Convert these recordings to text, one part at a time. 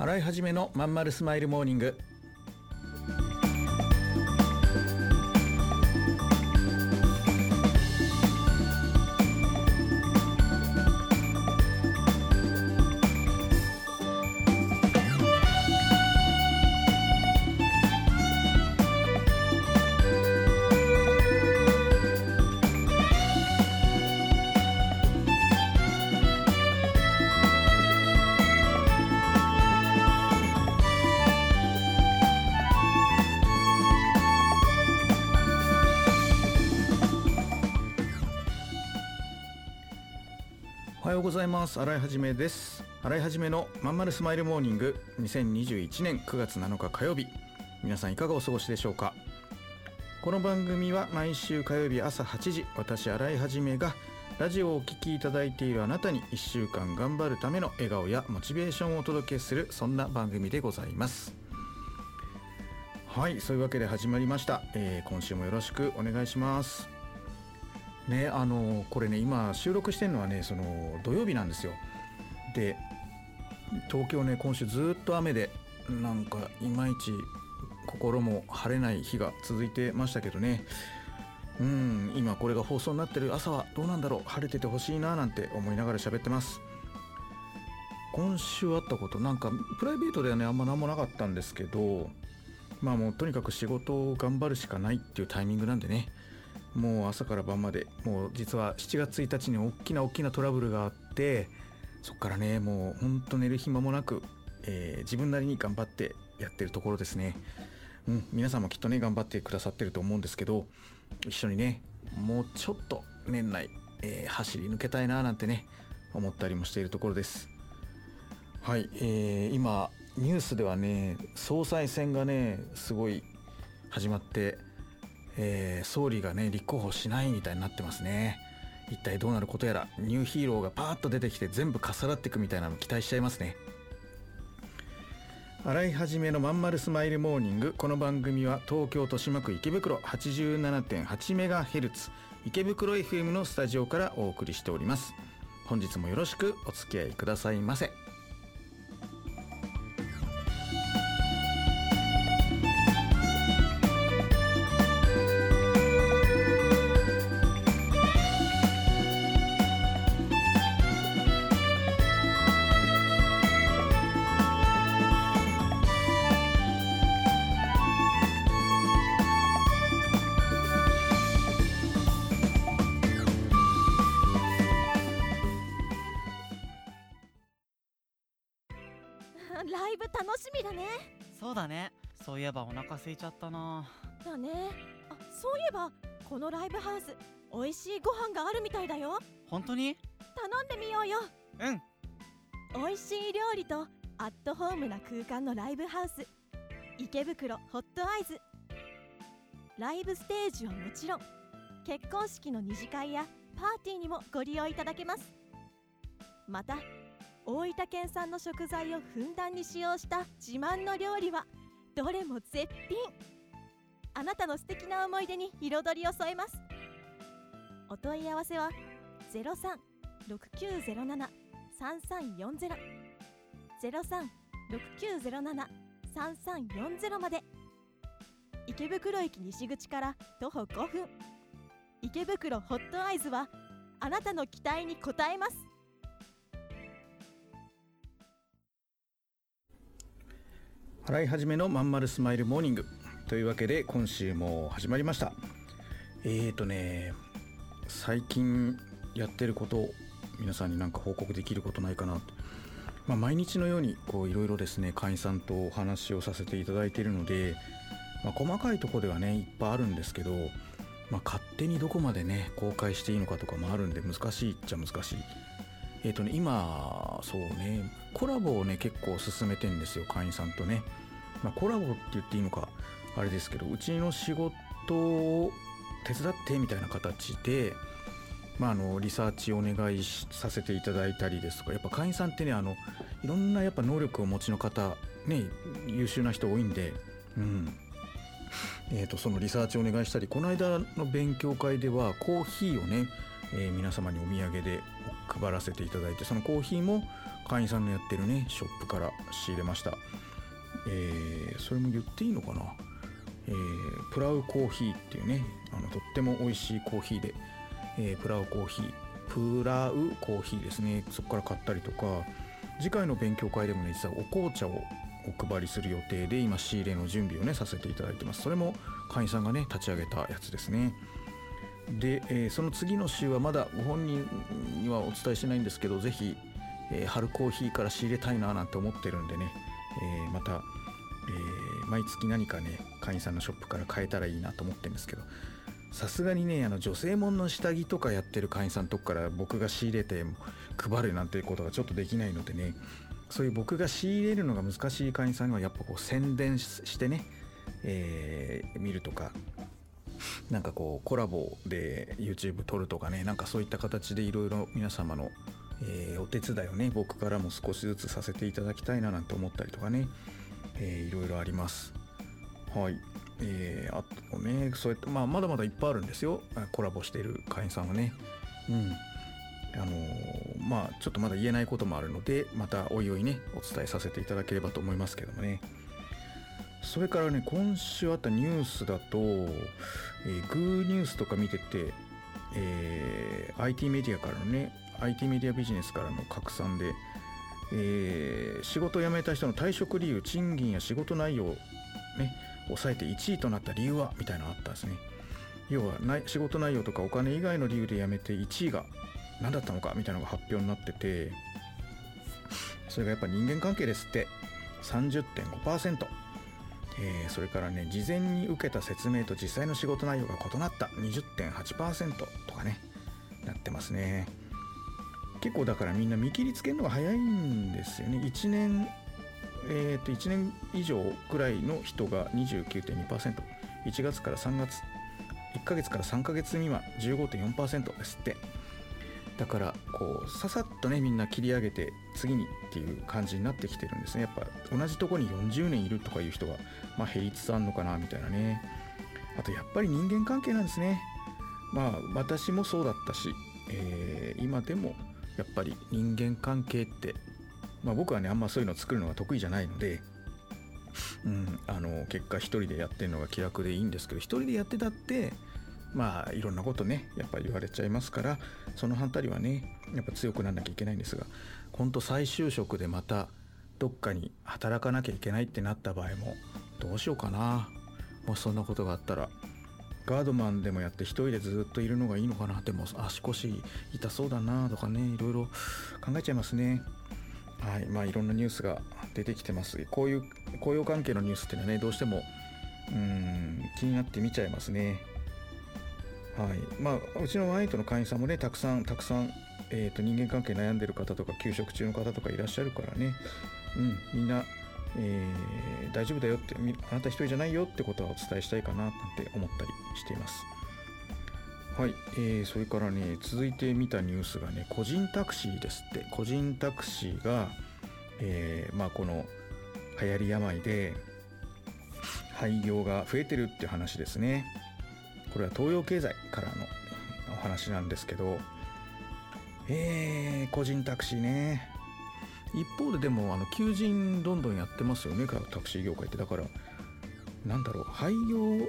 洗い始めのまんまるスマイルモーニング。ございます。洗いはじめです。洗いはじめのまんまるスマイルモーニング。2021年9月7日火曜日。皆さんいかがお過ごしでしょうか。この番組は毎週火曜日朝8時私洗いはじめがラジオをお聴きいただいているあなたに1週間頑張るための笑顔やモチベーションをお届けするそんな番組でございます。はいそういうわけで始まりました、えー今週もよろしくお願いします。ねあのこれね今収録してるのはねその土曜日なんですよ。で東京ね今週ずっと雨でなんかいまいち心も晴れない日が続いてましたけどね。うん今これが放送になってる。朝はどうなんだろう。晴れててほしいななんて思いながら喋ってます。今週あったことなんかプライベートではねあんま何もなかったんですけどまあもうとにかく仕事を頑張るしかないっていうタイミングなんでね。もう朝から晩までもう実は7月1日に大きな大きなトラブルがあってそこからねもうほんと寝る暇もなく、えー自分なりに頑張ってやってるところですね。うん皆さんもきっとね頑張ってくださってると思うんですけど一緒にねもうちょっと年内、えー走り抜けたいななんてね思ったりもしているところです。はい、えー今ニュースではね総裁選がねすごい始まってえー総理がね立候補しないみたいになってますね。一体どうなることやらニューヒーローがパーッと出てきて全部重なっていくみたいなの期待しちゃいますね。洗い始めのまんまるスマイルモーニング。この番組は東京豊島区池袋 87.8MHz 池袋 FM のスタジオからお送りしております。本日もよろしくお付き合いくださいませ。楽しみだね。そうだね。そういえばお腹空いちゃったな。だね。あそういえばこのライブハウス美味しいご飯があるみたいだよ。本当に？頼んでみようよ。うん。美味しい料理とアットホームな空間のライブハウス。池袋ホットアイズ。ライブステージはもちろん結婚式の二次会やパーティーにもご利用いただけます。また大分県産の食材をふんだんに使用した自慢の料理はどれも絶品。あなたの素敵な思い出に彩りを添えます。お問い合わせは036907 3340 036907-3340まで。池袋駅西口から徒歩5分。池袋ホットアイズはあなたの期待に応えます。洗い始めのまんまるスマイルモーニング。というわけで今週も始まりました。えーとね最近やってることを皆さんになんか報告できることないかな。とまあ、毎日のようにこういろいろですね会員さんとお話をさせていただいているので、まあ、細かいとこではねいっぱいあるんですけど、まあ、勝手にどこまでね公開していいのかとかもあるんで難しいっちゃ難しい。えっ、とね今そうねコラボをね結構進めてんですよ会員さんとね、まあ、コラボって言っていいのかあれですけどうちの仕事を手伝ってみたいな形でまあ、あのリサーチお願いさせていただいたりですとかやっぱ会員さんってねあのいろんなやっぱ能力をお持ちの方ね優秀な人多いんで、うん。えー、とそのリサーチお願いしたりこの間の勉強会ではコーヒーをね、えー皆様にお土産で配らせていただいてそのコーヒーも会員さんのやってるねショップから仕入れました。えーそれも言っていいのかな？えープラウコーヒーっていうねあのとっても美味しいコーヒーで、えープラウコーヒー。プラウコーヒーですね。そこから買ったりとか次回の勉強会でもね実はお紅茶をお配りする予定で今仕入れの準備をねさせていただいてます。それも会員さんがね立ち上げたやつですね。で、えーその次の週はまだご本人にはお伝えしてないんですけどぜひ、えー春コーヒーから仕入れたいななんて思ってるんでね、えーまた、えー毎月何かね会員さんのショップから買えたらいいなと思ってるんですけどさすがにねあの女性もんの下着とかやってる会員さんのとこから僕が仕入れて配るなんていうことがちょっとできないのでねそういう僕が仕入れるのが難しい会員さんにはやっぱこう宣伝ししてね、えー見るとかなんかこうコラボで YouTube 撮るとかねなんかそういった形でいろいろ皆様の、えーお手伝いをね僕からも少しずつさせていただきたいななんて思ったりとかね、えーいろいろあります。はい。えーあとねそうやって、まあ、まだまだいっぱいあるんですよ。コラボしてる会員さんはね。うん。あのーまあちょっとまだ言えないこともあるのでまたおいおいねお伝えさせていただければと思いますけどもね。それからね今週あったニュースだと、えー、グーニュースとか見てて、えー IT メディアからのね IT メディアビジネスからの拡散で、えー仕事を辞めた人の退職理由賃金や仕事内容をね抑えて1位となった理由はみたいなのあったんですね。要はない仕事内容とかお金以外の理由で辞めて1位が何だったのかみたいなのが発表になっててそれがやっぱ人間関係ですって。30.5%えーそれからね事前に受けた説明と実際の仕事内容が異なった。20.8%とかねなってますね。結構だからみんな見切りつけるのが早いんですよね。1年えー、と1年以上くらいの人が 29.2%1 月から3月1ヶ月から3ヶ月未満15.4%ですって。だからこうささっとねみんな切り上げて次にっていう感じになってきてるんですね。やっぱ同じとこに40年いるとかいう人が、まあ、減りつつあるのかなみたいなね。あとやっぱり人間関係なんですね。まあ私もそうだったし、えー今でもやっぱり人間関係って、まあ、僕はねあんまそういうの作るのが得意じゃないのでうん、あの結果一人でやってるのが気楽でいいんですけど一人でやってたってまあいろんなことねやっぱり言われちゃいますからその反対はねやっぱ強くならなきゃいけないんですが本当再就職でまたどっかに働かなきゃいけないってなった場合もどうしようかな。もしそんなことがあったらガードマンでもやって一人でずっといるのがいいのかなでも足腰痛そうだなとかねいろいろ考えちゃいますね。はいまあいろんなニュースが出てきてます。こういう雇用関係のニュースっていうのはねどうしてもうん気になって見ちゃいますね。はいまあうちのワイトの会員さんもねたくさんたくさん、えー、と人間関係悩んでる方とか休職中の方とかいらっしゃるからね。うんみんな、えー大丈夫だよってあなた一人じゃないよってことはお伝えしたいかななんて思ったりしています。はい、えーそれからね続いて見たニュースがね個人タクシーですって。個人タクシーが、えーまあこの流行り病で廃業が増えてるって話ですね。これは東洋経済からのお話なんですけどえー、個人タクシーね。一方ででもあの求人どんどんやってますよねタクシー業界って。だからなんだろう廃業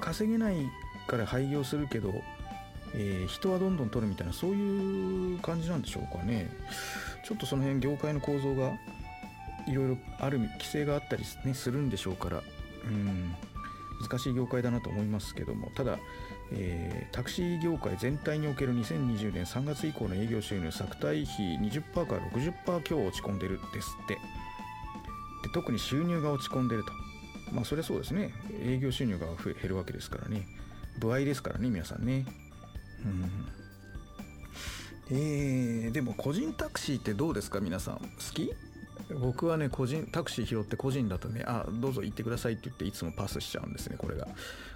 稼げないから廃業するけど、えー人はどんどん取るみたいなそういう感じなんでしょうかね。ちょっとその辺業界の構造がいろいろある規制があったり、ね、するんでしょうからうん難しい業界だなと思いますけども。ただ、えータクシー業界全体における2020年3月以降の営業収入作対比20%から60%強落ち込んでるですって。で特に収入が落ち込んでると。まあそれはそうですね。営業収入が増え減るわけですからね。歩合ですからね皆さんね。うん。えー、でも個人タクシーってどうですか皆さん？好き？僕はね個人タクシー拾って個人だとねあどうぞ行ってくださいって言っていつもパスしちゃうんですねこれが。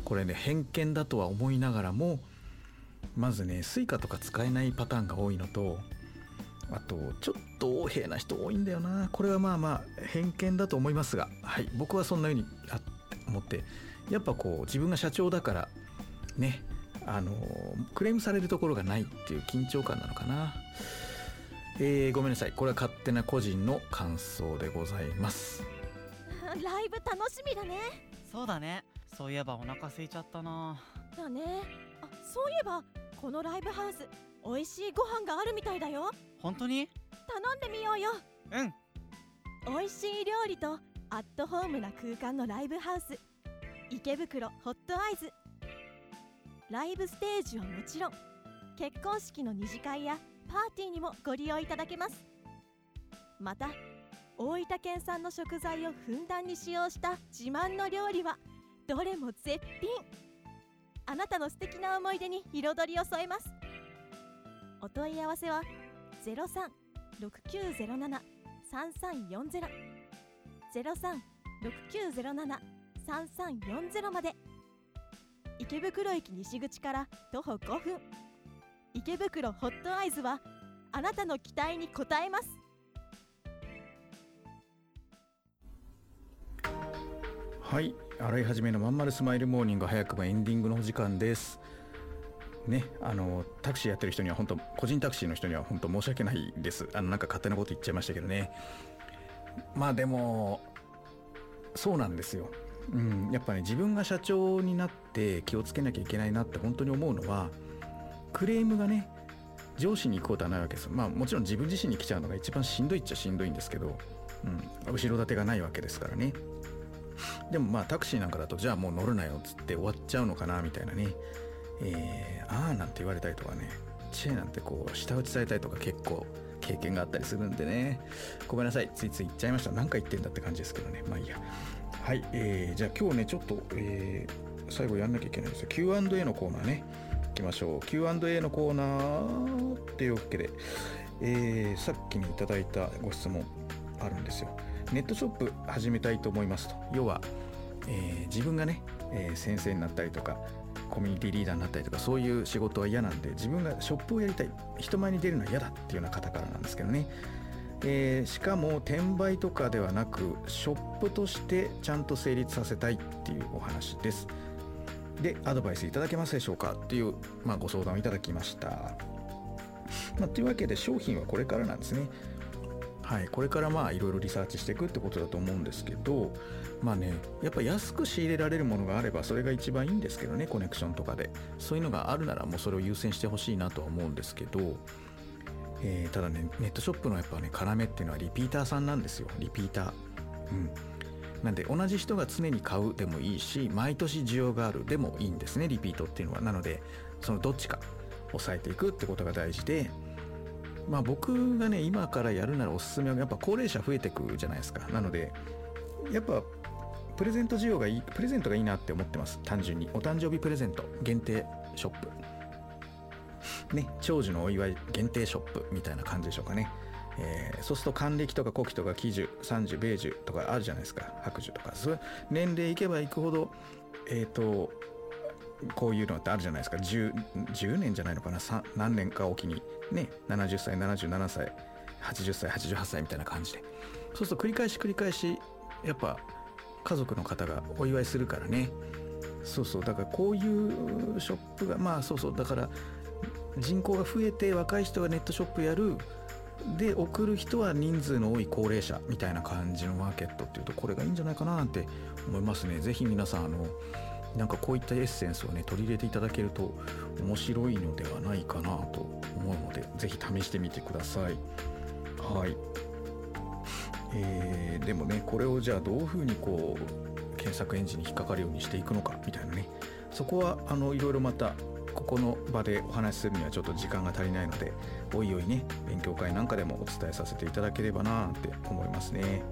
これね偏見だとは思いながらもまずね Suica とか使えないパターンが多いのとあとちょっと横柄な人多いんだよな。これはまあまあ偏見だと思いますがはい僕はそんな風にあ思ってやっぱこう自分が社長だからねあのクレームされるところがないっていう緊張感なのかな。えー、ごめんなさい。これは勝手な個人の感想でございます。ライブ楽しみだね。そうだね。そういえばお腹空いちゃったな。だね。あそういえばこのライブハウス美味しいご飯があるみたいだよ。本当に？頼んでみようよ。うん。美味しい料理とアットホームな空間のライブハウス。池袋ホットアイズ。ライブステージはもちろん結婚式の二次会やパーティーにもご利用いただけます。また大分県産の食材をふんだんに使用した自慢の料理はどれも絶品。あなたの素敵な思い出に彩りを添えます。お問い合わせは0369073340 0369073340まで。池袋駅西口から徒歩5分。池袋ホットアイズはあなたの期待に応えます。はい洗い始めのまんまるスマイルモーニング早くもエンディングのお時間です。ねあのタクシーやってる人には本当個人タクシーの人には本当申し訳ないです。あのなんか勝手なこと言っちゃいましたけどね。まあでもそうなんですよ。うん、やっぱね自分が社長になって気をつけなきゃいけないなって本当に思うのはクレームがね上司に行くことはないわけですまあもちろん自分自身に来ちゃうのが一番しんどいっちゃしんどいんですけど、うん、後ろ盾がないわけですからね。でもまあタクシーなんかだとじゃあもう乗るなよっつって終わっちゃうのかなみたいなね。えー、ああなんて言われたりとかね。チェーなんてこう舌打ちされたりとか結構経験があったりするんでね。ごめんなさい。ついつい言っちゃいました。何回言ってんだって感じですけどね。まあいいや。はい、えー、じゃあ今日ねちょっと、えー、最後やんなきゃいけないんですよ。Q&A のコーナーね。きましょう。Q&A のコーナーっていうわけで、えー、さっきにいただいたご質問あるんですよ。ネットショップ始めたいと思いますと。要は、えー、自分がね、えー、先生になったりとかコミュニティリーダーになったりとかそういう仕事は嫌なんで自分がショップをやりたい。人前に出るのは嫌だっていうような方からなんですけどね。えー、しかも転売とかではなくショップとしてちゃんと成立させたいっていうお話です。でアドバイスいただけますでしょうか？っていう、まあ、ご相談をいただきました、まあ、というわけで商品はこれからなんですね。はいこれからまあいろいろリサーチしていくってことだと思うんですけどまあねやっぱ安く仕入れられるものがあればそれが一番いいんですけどねコネクションとかで。そういうのがあるならもうそれを優先してほしいなとは思うんですけどえー、ただねネットショップのやっぱね要っていうのはリピーターさんなんですよ。リピーター。うん。なんで同じ人が常に買うでもいいし毎年需要があるでもいいんですねリピートっていうのは。なのでそのどっちか抑えていくってことが大事でまあ僕がね今からやるならおすすめはやっぱ高齢者増えてくじゃないですか。なのでやっぱプレゼント需要がいいプレゼントがいいなって思ってます。単純に。お誕生日プレゼント限定ショップ。ね、長寿のお祝い限定ショップみたいな感じでしょうかね。えー、そうすると還暦とか古希とか喜寿三寿米寿とかあるじゃないですか。白寿とか。そ年齢いけばいくほどえっ、ー、とこういうのってあるじゃないですか。10, 10年じゃないのかな。何年かおきに。ね70歳77歳80歳88歳みたいな感じで。そうすると繰り返し繰り返しやっぱ家族の方がお祝いするからね。そうそう。だからこういうショップがまあそうそう。だから人口が増えて若い人がネットショップやるで送る人は人数の多い高齢者みたいな感じのマーケットっていうとこれがいいんじゃないかななんて思いますね。是非皆さんあのなんかこういったエッセンスをね取り入れていただけると面白いのではないかなと思うので是非試してみてください。はい。えー、でもねこれをじゃあどういうふうにこう検索エンジンに引っかかるようにしていくのかみたいなね。そこはあのいろいろまたここの場でお話しするにはちょっと時間が足りないのでおいおいね勉強会なんかでもお伝えさせていただければなって思いますね。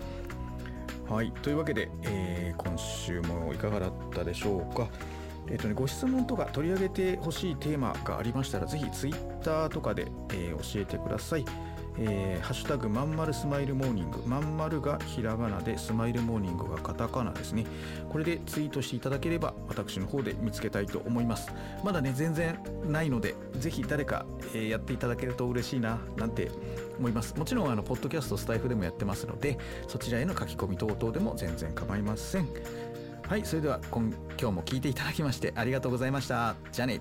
はいというわけで、えー、今週もいかがだったでしょうか。えーとね、ご質問とか取り上げてほしいテーマがありましたらぜひ Twitter とかで、えー、教えてください。えー、ハッシュタグまんまるスマイルモーニング。まんまるがひらがなでスマイルモーニングがカタカナですね。これでツイートしていただければ私の方で見つけたいと思います。まだね全然ないのでぜひ誰か、えー、やっていただけると嬉しいななんて思います。もちろんあのポッドキャストスタイフでもやってますのでそちらへの書き込み等々でも全然構いません。はいそれでは今今日も聞いていただきましてありがとうございました。じゃあね。